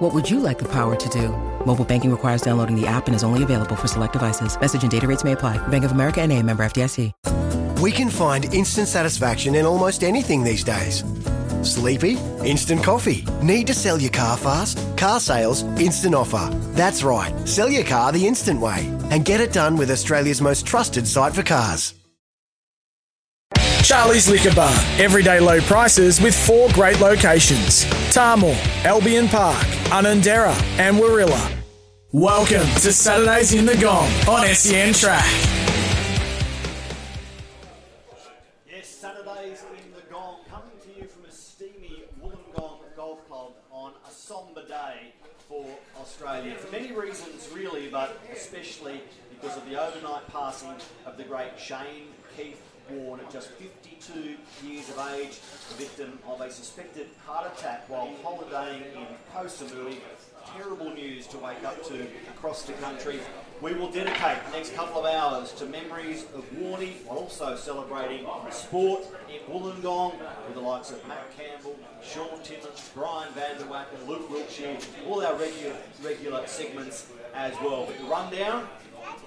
What would you like the power to do? Mobile banking requires downloading the app and is only available for select devices. Message and data rates may apply. Bank of America and a member FDIC. We can find instant satisfaction in almost anything these days. Sleepy? Instant coffee. Need to sell your car fast? Car sales, instant offer. That's right. Sell your car the instant way and get it done with Australia's most trusted site for cars. Charlie's Liquor Barn. Everyday low prices with four great locations Tahmoor, Albion Park, Unanderra, and Warilla. Welcome to Saturdays in the Gong on SEN Track. Yes, Saturdays in the Gong, coming to you from a steamy Wollongong Golf Club on a sombre day for Australia. For many reasons, really, but especially because of the overnight passing of the great Shane Keith Warne at just 52 years of age, victim of a suspected heart attack while holidaying in Koh Samui. Terrible news to wake up to across the country. We will dedicate the next couple of hours to memories of Warney while also celebrating sport in Wollongong with the likes of Matt Campbell, Sean Timmins, Brian Vanderwacker, Luke Wiltshire, all our regular, regular segments as well. But the rundown,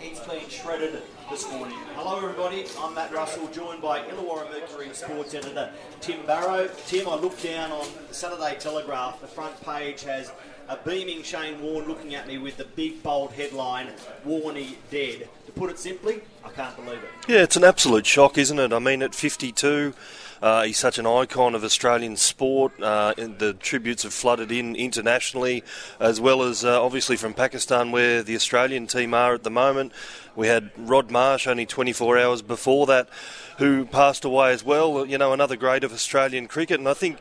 it's been shredded this morning. Hello, everybody. I'm Matt Russell, joined by Illawarra Mercury sports editor Tim Barrow. Tim, I looked down on the Saturday Telegraph. The front page has a beaming Shane Warne looking at me with the big bold headline, Warney dead. To put it simply, I can't believe it. Yeah, it's an absolute shock, isn't it? I mean, at 52, uh, he's such an icon of Australian sport. Uh, the tributes have flooded in internationally, as well as uh, obviously from Pakistan, where the Australian team are at the moment. We had Rod Marsh only 24 hours before that, who passed away as well. You know, another great of Australian cricket, and I think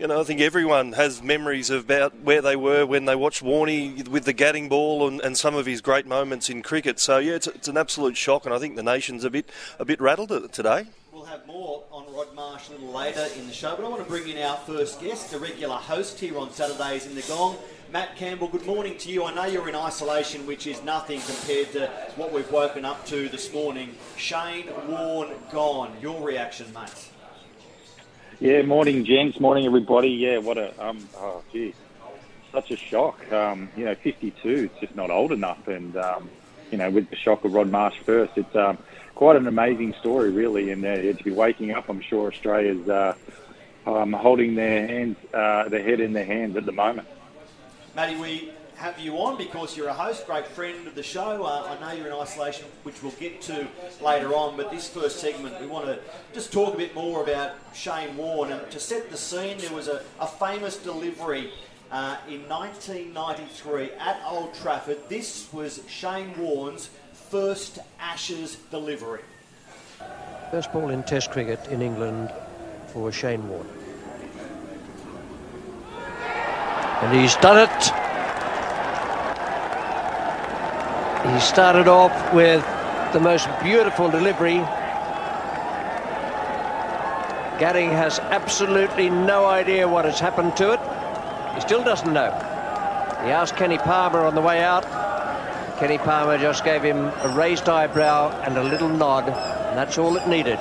you know, I think everyone has memories about where they were when they watched Warney with the Gatting ball and, and some of his great moments in cricket. So yeah, it's, it's an absolute shock, and I think the nation's a bit a bit rattled today. We'll have more on Rod Marsh a little later in the show, but I want to bring in our first guest, the regular host here on Saturdays in the Gong. Matt Campbell, good morning to you. I know you're in isolation, which is nothing compared to what we've woken up to this morning. Shane Warne gone. Your reaction, mate? Yeah, morning, gents. Morning, everybody. Yeah, what a um, oh, gee, such a shock. Um, you know, 52. It's just not old enough, and um, you know, with the shock of Rod Marsh first, it's um, quite an amazing story, really. And uh, to be waking up, I'm sure Australia's uh, um, holding their hands, uh, their head in their hands at the moment. Matty, we have you on because you're a host, great friend of the show. Uh, I know you're in isolation, which we'll get to later on, but this first segment, we want to just talk a bit more about Shane Warne. And to set the scene, there was a, a famous delivery uh, in 1993 at Old Trafford. This was Shane Warne's first Ashes delivery. First ball in Test cricket in England for Shane Warne. And he's done it. He started off with the most beautiful delivery. Gatting has absolutely no idea what has happened to it. He still doesn't know. He asked Kenny Palmer on the way out. Kenny Palmer just gave him a raised eyebrow and a little nod, and that's all it needed.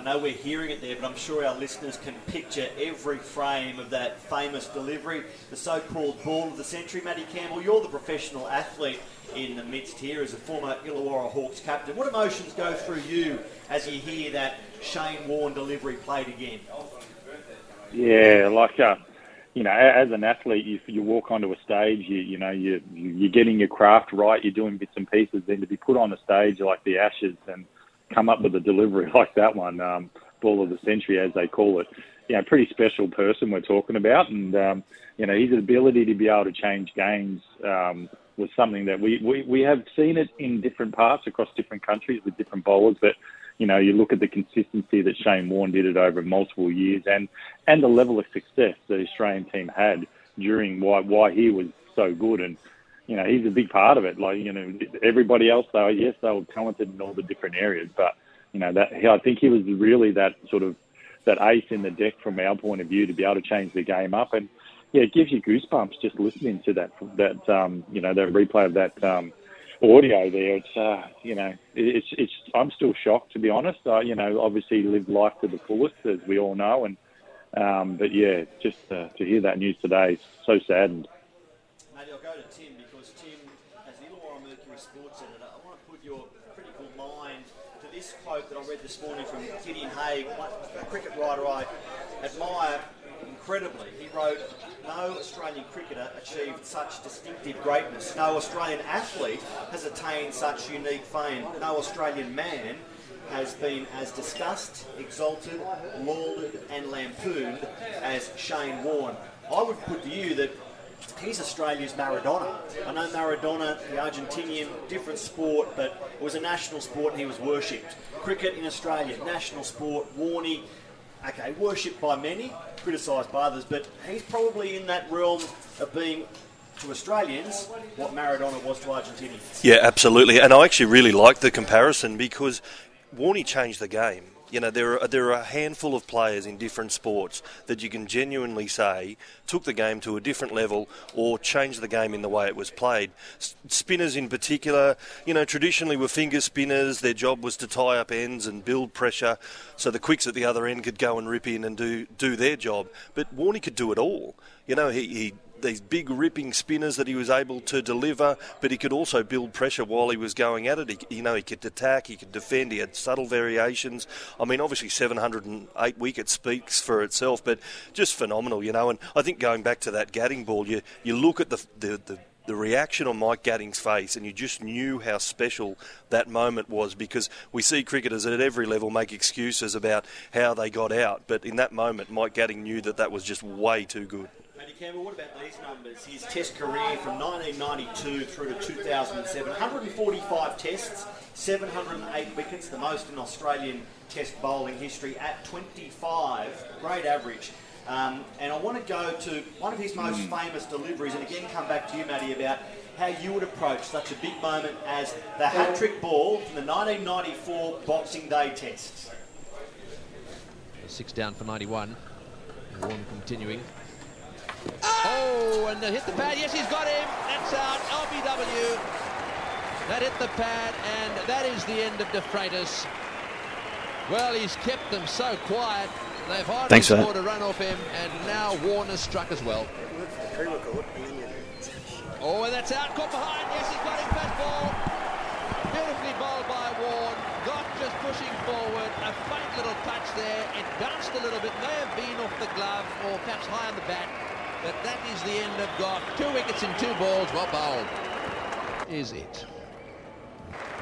I know we're hearing it there, but I'm sure our listeners can picture every frame of that famous delivery, the so-called ball of the century. Matty Campbell, you're the professional athlete in the midst here as a former Illawarra Hawks captain. What emotions go through you as you hear that Shane Warne delivery played again? Yeah, like uh, you know, as an athlete, you you walk onto a stage, you you know, you you're getting your craft right, you're doing bits and pieces. Then to be put on a stage like the Ashes and come up with a delivery like that one, um, ball of the century as they call it, you know, pretty special person we're talking about, and um, you know, his ability to be able to change games. Um, was something that we, we, we have seen it in different parts across different countries with different bowlers, but you know, you look at the consistency that Shane Warne did it over multiple years and, and the level of success that the Australian team had during why, why he was so good. And, you know, he's a big part of it. Like, you know, everybody else, though, yes, they were talented in all the different areas, but you know, that I think he was really that sort of that ace in the deck from our point of view to be able to change the game up. And yeah, it gives you goosebumps just listening to that that um, you know the replay of that um, audio there. It's uh, you know it's it's I'm still shocked to be honest. I, you know, obviously lived life to the fullest as we all know, and um, but yeah, just uh, to hear that news today, so saddened. Maybe I'll go to Tim, as the Illawarra Mercury sports editor, I want to put your critical mind to this quote that I read this morning from Gideon Haigh, a cricket writer I admire incredibly. He wrote, No Australian cricketer achieved such distinctive greatness. No Australian athlete has attained such unique fame. No Australian man has been as discussed, exalted, lauded, and lampooned as Shane Warne. I would put to you that he's Australia's Maradona. I know Maradona, the Argentinian, different sport, but it was a national sport and he was worshipped. Cricket in Australia, national sport. Warney, okay, worshipped by many, criticised by others, but he's probably in that realm of being to Australians what Maradona was to Argentinians. Yeah, absolutely. And I actually really like the comparison because Warney changed the game. You know, there are, there are a handful of players in different sports that you can genuinely say took the game to a different level or changed the game in the way it was played. S- spinners, in particular, you know, traditionally were finger spinners. Their job was to tie up ends and build pressure so the quicks at the other end could go and rip in and do, do their job. But Warney could do it all. You know, he, he these big ripping spinners that he was able to deliver, but he could also build pressure while he was going at it. He, you know, he could attack, he could defend, he had subtle variations. I mean, obviously 708 wickets speaks for itself, but just phenomenal, you know. And I think going back to that Gatting ball, you you look at the the, the the reaction on Mike Gatting's face, and you just knew how special that moment was because we see cricketers at every level make excuses about how they got out, but in that moment, Mike Gadding knew that that was just way too good. Campbell, what about these numbers? His test career from 1992 through to 2007 145 tests, 708 wickets, the most in Australian test bowling history at 25. Great average. Um, and I want to go to one of his most famous deliveries, and again come back to you, Matty, about how you would approach such a big moment as the hat trick ball from the 1994 Boxing Day Test. Six down for 91. Warne continuing. Oh, and hit the pad. Yes, he's got him. That's out. LBW. That hit the pad, and that is the end of De Freitas. Well, he's kept them so quiet. They've hardly Thanks for that. scored a run off him, and now Warner's struck as well. Oh, and that's out. Caught behind. Yes, he's got him. Fast ball. Beautifully bowled by Warne. Got just pushing forward. A faint little touch there. It bounced a little bit. May have been off the glove or perhaps high on the bat. But that is the end of Gough. Two wickets in two balls. Well bowled. Is it?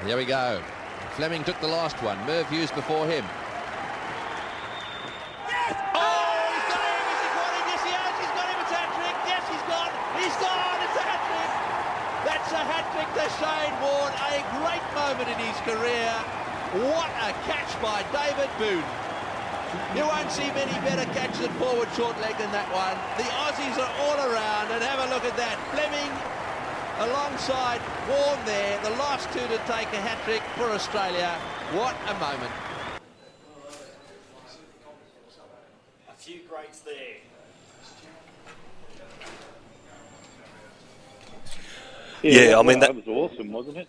There we go. Fleming took the last one. Merv Hughes before him. Yes! Oh, oh! he's got him. Is he got him? Yes, he has. He's got him. It's a hat trick. Yes, he's gone. He's gone. It's a hat trick. That's a hat trick to Shane Warne. A great moment in his career. What a catch by David Boon. You won't see many better catches at forward short leg than that one. The Aussies are all around and have a look at that. Fleming alongside Warne there, the last two to take a hat trick for Australia. What a moment. A few greats there. Yeah, I mean, that, that- was awesome, wasn't it?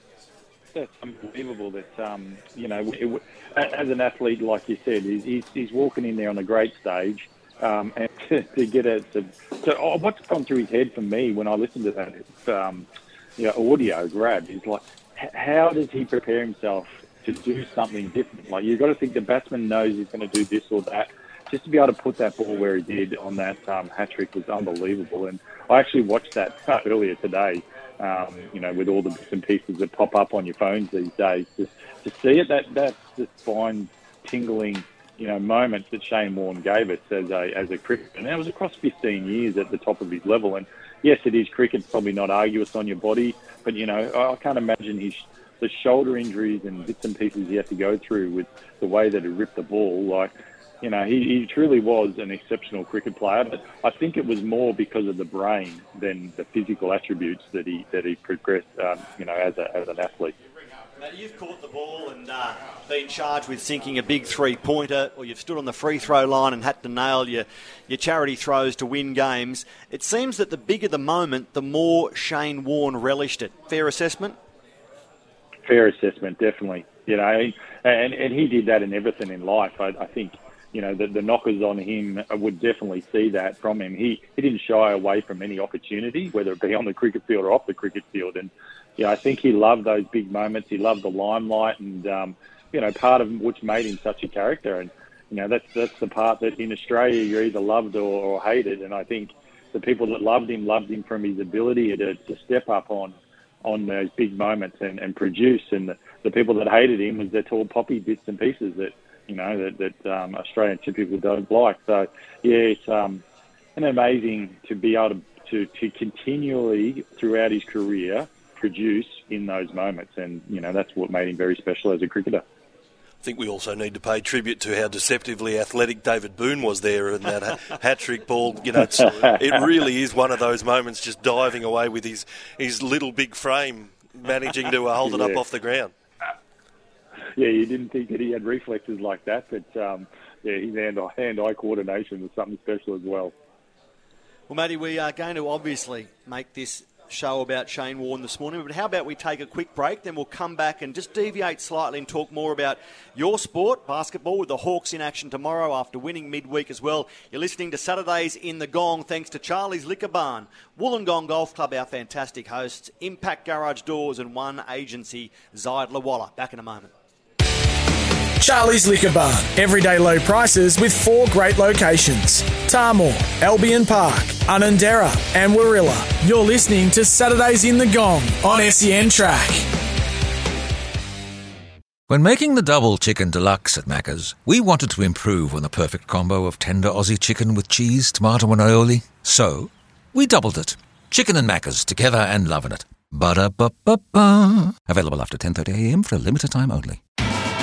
That's unbelievable. That um, you know, it, as an athlete, like you said, he's, he's, walking in there on a great stage, um, and to, to get it. To, so oh, what's gone through his head for me when I listened to that, um, you know, audio grab is like, how does he prepare himself to do something different? Like you've got to think the batsman knows he's going to do this or that. Just to be able to put that ball where he did on that um, hat trick was unbelievable. And I actually watched that earlier today. Um, you know, with all the bits and pieces that pop up on your phones these days, just to see it, that that's just fine, tingling, you know, moments that Shane Warne gave us as a as a cricketer. And that was across 15 years at the top of his level. And yes, it is cricket, probably not arduous on your body, but you know, I I can't imagine his the shoulder injuries and bits and pieces he had to go through with the way that he ripped the ball. Like, you know, he, he truly was an exceptional cricket player. But I think it was more because of the brain than the physical attributes that he that he progressed, um, you know, as a, as an athlete. Matt, you've caught the ball and uh, been charged with sinking a big three pointer, or you've stood on the free throw line and had to nail your, your charity throws to win games. It seems that the bigger the moment, the more Shane Warne relished it. Fair assessment? Fair assessment, definitely. You know, and, and he did that in everything in life. I, I think, you know, the, the knockers on him would definitely see that from him. He, he didn't shy away from any opportunity, whether it be on the cricket field or off the cricket field. And, yeah, I think he loved those big moments. He loved the limelight, and um, you know, part of which made him such a character. And you know, that's that's the part that in Australia you're either loved or, or hated. And I think the people that loved him loved him from his ability to, to step up on on those big moments and, and produce. And the, the people that hated him was the tall poppy bits and pieces that you know that, that um, Australian typically don't like. So yeah, it's um, an amazing to be able to, to, to continually throughout his career produce in those moments, and you know that's what made him very special as a cricketer. I think we also need to pay tribute to how deceptively athletic David Boon was there in that hat trick ball. You know, it really is one of those moments, just diving away with his his little big frame, managing to hold it yeah. up off the ground. Yeah, you didn't think that he had reflexes like that, but um, yeah, his hand hand eye coordination was something special as well. Well, Matty, we are going to obviously make this show about Shane Warne this morning. But how about we take a quick break, then we'll come back and just deviate slightly and talk more about your sport, basketball, with the Hawks in action tomorrow after winning midweek as well. You're listening to Saturdays in the Gong, thanks to Charlie's Liquor Barn, Wollongong Golf Club, our fantastic hosts, Impact Garage Doors, and one agency, Zaid Waller. Back in a moment. Charlie's Liquor Barn. Everyday low prices with four great locations Tahmoor, Albion Park, Unanderra, and Warilla. You're listening to Saturdays in the Gong on SEN Track. When making the double chicken deluxe at Macca's, we wanted to improve on the perfect combo of tender Aussie chicken with cheese, tomato, and aioli. So, we doubled it. Chicken and Macca's together and loving it. Ba-da-ba-ba-ba. Available after 10.30am for a limited time only.